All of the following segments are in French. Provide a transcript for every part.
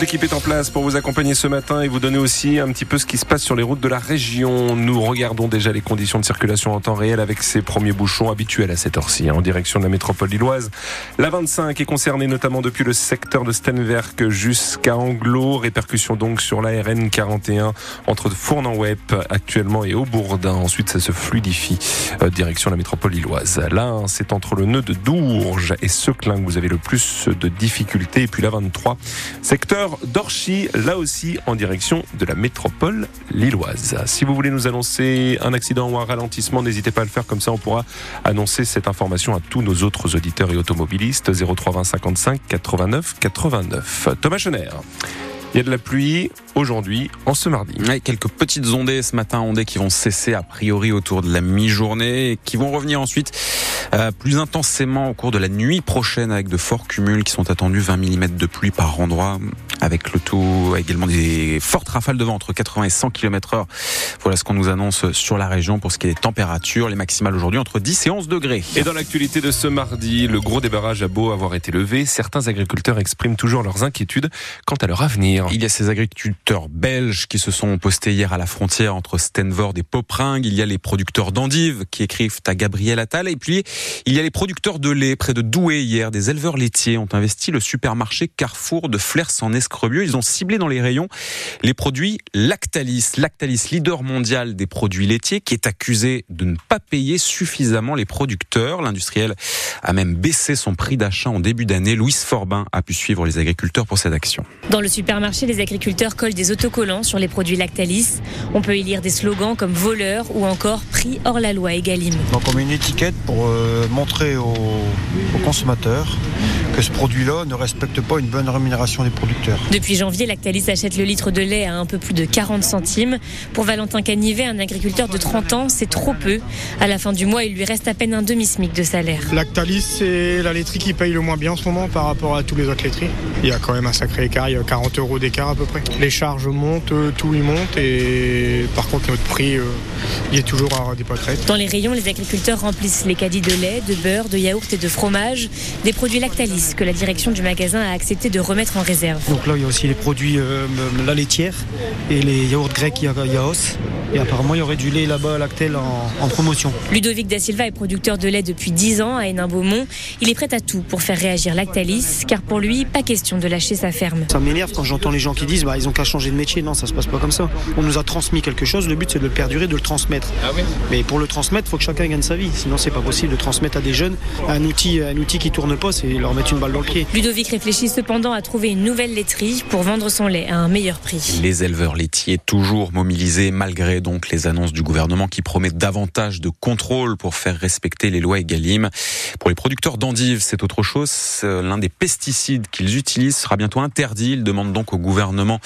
L'équipe est en place pour vous accompagner ce matin et vous donner aussi un petit peu ce qui se passe sur les routes de la région. Nous regardons déjà les conditions de circulation en temps réel avec ces premiers bouchons habituels à cette heure-ci, hein, en direction de la métropole lilloise. La 25 est concernée notamment depuis le secteur de Stenwerk jusqu'à Anglo. Répercussion donc sur la RN 41 entre Fournan-Web actuellement et Aubourdin. Ensuite, ça se fluidifie euh, direction la métropole lilloise. Là, c'est entre le nœud de Dourges et Seclin que vous avez le plus de difficultés. Et puis la 23, secteur d'Orchy, là aussi en direction de la métropole lilloise. Si vous voulez nous annoncer un accident ou un ralentissement, n'hésitez pas à le faire, comme ça on pourra annoncer cette information à tous nos autres auditeurs et automobilistes. 03 55 89 89. Thomas Chener. Il y a de la pluie aujourd'hui, en ce mardi. quelques petites ondées ce matin, ondées qui vont cesser a priori autour de la mi-journée et qui vont revenir ensuite euh, plus intensément au cours de la nuit prochaine avec de forts cumuls qui sont attendus 20 mm de pluie par endroit avec le tout également des fortes rafales de vent entre 80 et 100 km heure. Voilà ce qu'on nous annonce sur la région pour ce qui est des températures. Les maximales aujourd'hui entre 10 et 11 degrés. Et dans l'actualité de ce mardi, le gros des barrages a beau avoir été levé, certains agriculteurs expriment toujours leurs inquiétudes quant à leur avenir. Il y a ces agriculteurs belges qui se sont postés hier à la frontière entre Stenvord et Popringue. Il y a les producteurs d'endives qui écrivent à Gabriel Attal. Et puis, il y a les producteurs de lait près de Douai hier. Des éleveurs laitiers ont investi le supermarché Carrefour de Flers en Ils ont ciblé dans les rayons les produits Lactalis. Lactalis, leader mondial des produits laitiers, qui est accusé de ne pas payer suffisamment les producteurs. L'industriel a même baissé son prix d'achat en début d'année. Louise Forbin a pu suivre les agriculteurs pour cette action. Dans le supermarché, les agriculteurs collent des autocollants sur les produits Lactalis. On peut y lire des slogans comme voleur ou encore prix hors la loi Egalim. Donc on met une étiquette pour euh, montrer aux, consommateurs que ce produit-là ne respecte pas une bonne rémunération des producteurs. Depuis janvier, Lactalis achète le litre de lait à un peu plus de 40 centimes. Pour Valentin Canivet, un agriculteur de 30 ans, c'est trop peu. À la fin du mois, il lui reste à peine un demi-smic de salaire. Lactalis, c'est la laiterie qui paye le moins bien en ce moment par rapport à tous les autres laiteries. Il y a quand même un sacré écart, il y a 40 euros d'écart à peu près. Les charges montent, tout y monte et par contre notre prix, euh, il est toujours à des retraite. Dans les rayons, les agriculteurs remplissent les caddies de lait, de beurre, de yaourt et de fromage, des produits Lactalis que la direction du magasin a accepté de remettre en réserve. Donc là, il y a aussi les produits euh, la laitière et les yaourts grecs Yaos. Et apparemment, il y aurait du lait là-bas à Lactel en, promotion. Ludovic Da Silva est producteur de lait depuis 10 ans à Hénin-Beaumont. Il est prêt à tout pour faire réagir Lactalis, car pour lui, pas question de lâcher sa ferme. Ça m'énerve quand j'entends les gens qui disent bah, ils ont qu'à changer de métier. Non, ça se passe pas comme ça. On nous a transmis quelque chose, le but c'est de le perdurer, de le transmettre. Ah Mais pour le transmettre, il faut que chacun gagne sa vie. Sinon, c'est pas possible de transmettre à des jeunes un outil, un outil qui tourne pas, c'est leur mettre une balle dans le pied. Ludovic réfléchit cependant à trouver une nouvelle laiterie pour vendre son lait à un meilleur prix. Les éleveurs laitiers toujours mobilisés malgré donc les annonces du gouvernement qui promet davantage de contrôle pour faire respecter les lois Egalim. Pour les producteurs d'endives, c'est autre chose. L'un des pesticides qu'ils utilisent sera bientôt interdit. Ils demandent donc au gouvernement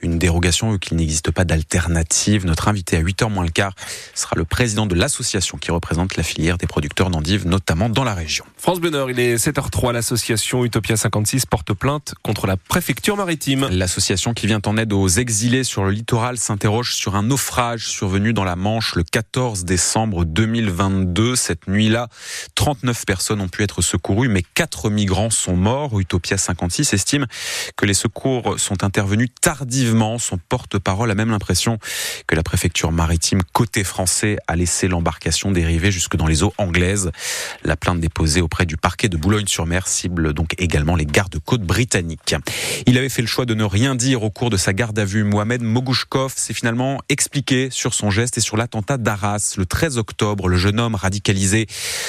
une dérogation vu qu'il n'existe pas d'alternative. Notre invité à 8h moins le quart sera le président de l'association qui représente la filière des producteurs d'endives, notamment dans la région. France Bleu il est 7h03. L'association Utopia 56 porte plainte contre la préfecture maritime. L'association qui vient en aide aux exilés sur le littoral s'interroge sur un naufrage survenu dans la Manche le 14 décembre 2022. Cette nuit-là, 39 personnes ont pu être secourues, mais 4 migrants sont morts. Utopia 56 estime que les secours sont intervenus tardivement. Son porte-parole a même l'impression que la préfecture maritime côté français a laissé l'embarcation dériver jusque dans les eaux anglaises. La plainte déposée auprès du parquet de Boulogne-sur-Mer cible donc également les gardes-côtes britanniques. Fait le choix de ne rien dire au cours de sa garde à vue. Mohamed Mogouchkov s'est finalement expliqué sur son geste et sur l'attentat d'Arras. Le 13 octobre, le jeune homme radicalisé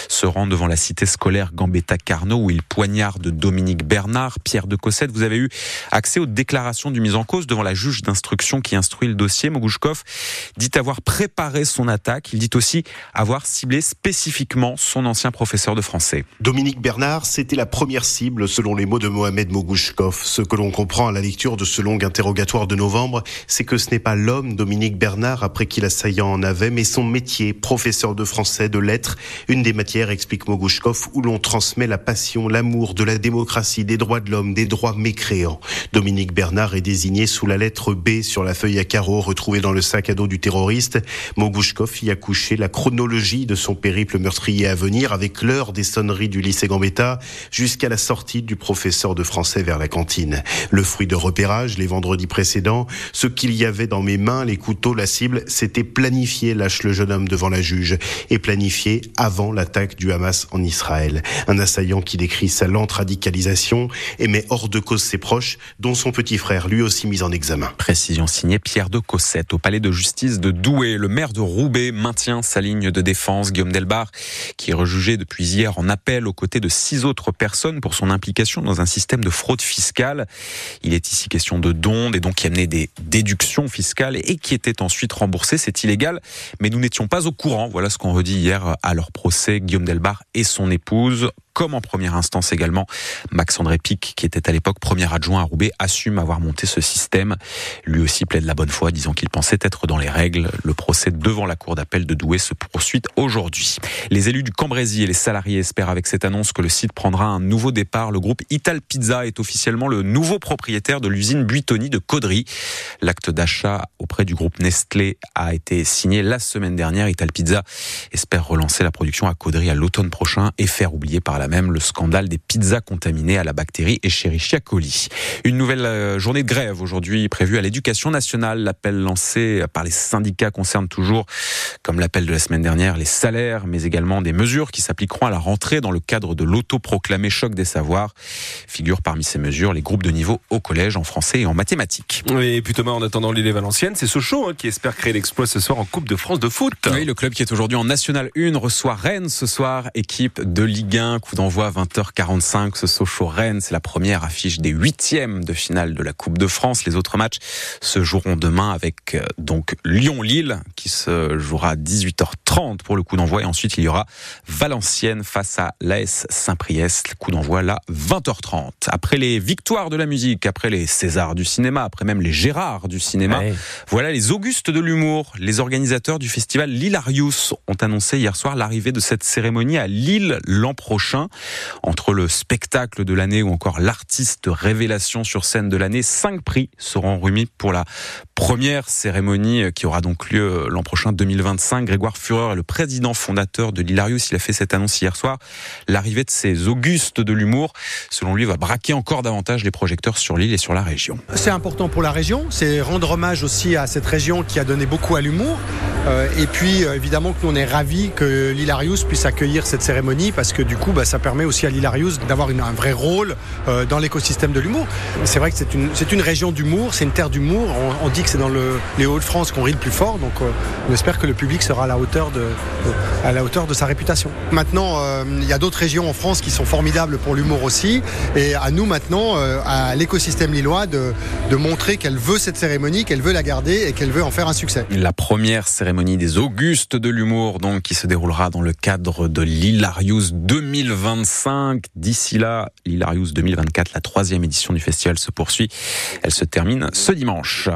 se rend devant la cité scolaire Gambetta Carnot où il poignarde Dominique Bernard. Pierre de Cossette, vous avez eu accès aux déclarations du mise en cause devant la juge d'instruction qui instruit le dossier. Mogouchkov dit avoir préparé son attaque. Il dit aussi avoir ciblé spécifiquement son ancien professeur de français. Dominique Bernard, c'était la première cible selon les mots de Mohamed Mogouchkov. Ce que l'on comprend à la lecture de ce long interrogatoire de novembre, c'est que ce n'est pas l'homme Dominique Bernard après qui l'assaillant en avait, mais son métier, professeur de français, de lettres, une des matières, explique Mogouchkov, où l'on transmet la passion, l'amour de la démocratie, des droits de l'homme, des droits mécréants. Dominique Bernard est désigné sous la lettre B sur la feuille à carreaux retrouvée dans le sac à dos du terroriste. Mogouchkov y a couché la chronologie de son périple meurtrier à venir avec l'heure des sonneries du lycée Gambetta jusqu'à la sortie du professeur de français vers la cantine. Le fruit de repérage les vendredis précédents, ce qu'il y avait dans mes mains, les couteaux, la cible, c'était planifié, lâche le jeune homme devant la juge, et planifié avant l'attaque du Hamas en Israël. Un assaillant qui décrit sa lente radicalisation et met hors de cause ses proches, dont son petit frère, lui aussi mis en examen. Précision signée Pierre de Cossette au palais de justice de Douai. Le maire de Roubaix maintient sa ligne de défense. Guillaume Delbar, qui est rejugé depuis hier en appel aux côtés de six autres personnes pour son implication dans un système de fraude fiscale. Il est ici question de dons et donc qui amenait des déductions fiscales et qui étaient ensuite remboursées. C'est illégal, mais nous n'étions pas au courant. Voilà ce qu'on redit hier à leur procès. Guillaume Delbar et son épouse comme en première instance également. Max-André Pic, qui était à l'époque premier adjoint à Roubaix, assume avoir monté ce système. Lui aussi plaide la bonne foi, disant qu'il pensait être dans les règles. Le procès devant la cour d'appel de Douai se poursuit aujourd'hui. Les élus du Cambrésis et les salariés espèrent avec cette annonce que le site prendra un nouveau départ. Le groupe Ital Pizza est officiellement le nouveau propriétaire de l'usine Buitoni de Caudry. L'acte d'achat auprès du groupe Nestlé a été signé la semaine dernière. Ital Pizza espère relancer la production à Caudry à l'automne prochain et faire oublier par la même le scandale des pizzas contaminées à la bactérie Escherichia coli. Une nouvelle euh, journée de grève aujourd'hui prévue à l'éducation nationale. L'appel lancé par les syndicats concerne toujours, comme l'appel de la semaine dernière, les salaires, mais également des mesures qui s'appliqueront à la rentrée dans le cadre de l'autoproclamé choc des savoirs. Figurent parmi ces mesures les groupes de niveau au collège en français et en mathématiques. Et puis Thomas, en attendant l'île Valenciennes, c'est Sochaux hein, qui espère créer l'exploit ce soir en Coupe de France de foot. Oui, le club qui est aujourd'hui en National 1 reçoit Rennes ce soir, équipe de Ligue 1 d'envoi 20h45. Ce Sochaux-Rennes, c'est la première affiche des huitièmes de finale de la Coupe de France. Les autres matchs se joueront demain avec euh, donc Lyon-Lille qui se jouera à 18h30 pour le coup d'envoi. Et ensuite, il y aura Valenciennes face à l'AS Saint-Priest. Le coup d'envoi là, 20h30. Après les victoires de la musique, après les Césars du cinéma, après même les Gérards du cinéma, voilà les Augustes de l'humour. Les organisateurs du festival Lilarius ont annoncé hier soir l'arrivée de cette cérémonie à Lille l'an prochain. Entre le spectacle de l'année ou encore l'artiste révélation sur scène de l'année, cinq prix seront remis pour la première cérémonie qui aura donc lieu l'an prochain 2025. Grégoire Führer est le président fondateur de l'Hilarius. Il a fait cette annonce hier soir. L'arrivée de ces Augustes de l'humour, selon lui, va braquer encore davantage les projecteurs sur l'île et sur la région. C'est important pour la région. C'est rendre hommage aussi à cette région qui a donné beaucoup à l'humour. Euh, et puis, euh, évidemment, que nous, on est ravis que l'Hilarius puisse accueillir cette cérémonie parce que du coup, bah, ça permet aussi à l'Hilarius d'avoir un vrai rôle euh, dans l'écosystème de l'humour. C'est vrai que c'est une, région d'humour, c'est une terre d'humour. On, dit que c'est dans le, les Hauts-de-France qu'on rit le plus fort, donc euh, on espère que le public sera à la hauteur de, sa réputation. Maintenant, euh, il y a d'autres régions en France qui sont formidables pour l'humour aussi, et à nous maintenant, à l'écosystème lillois, de, de montrer qu'elle veut cette cérémonie, qu'elle veut la garder et qu'elle veut en faire un succès. La première cérémonie des Augustes de l'humour, donc, qui se déroulera dans le cadre de l'Hilarius 2025. D'ici là, l'Hilarius 2024, la troisième édition du festival se poursuit. Elle se termine ce dimanche.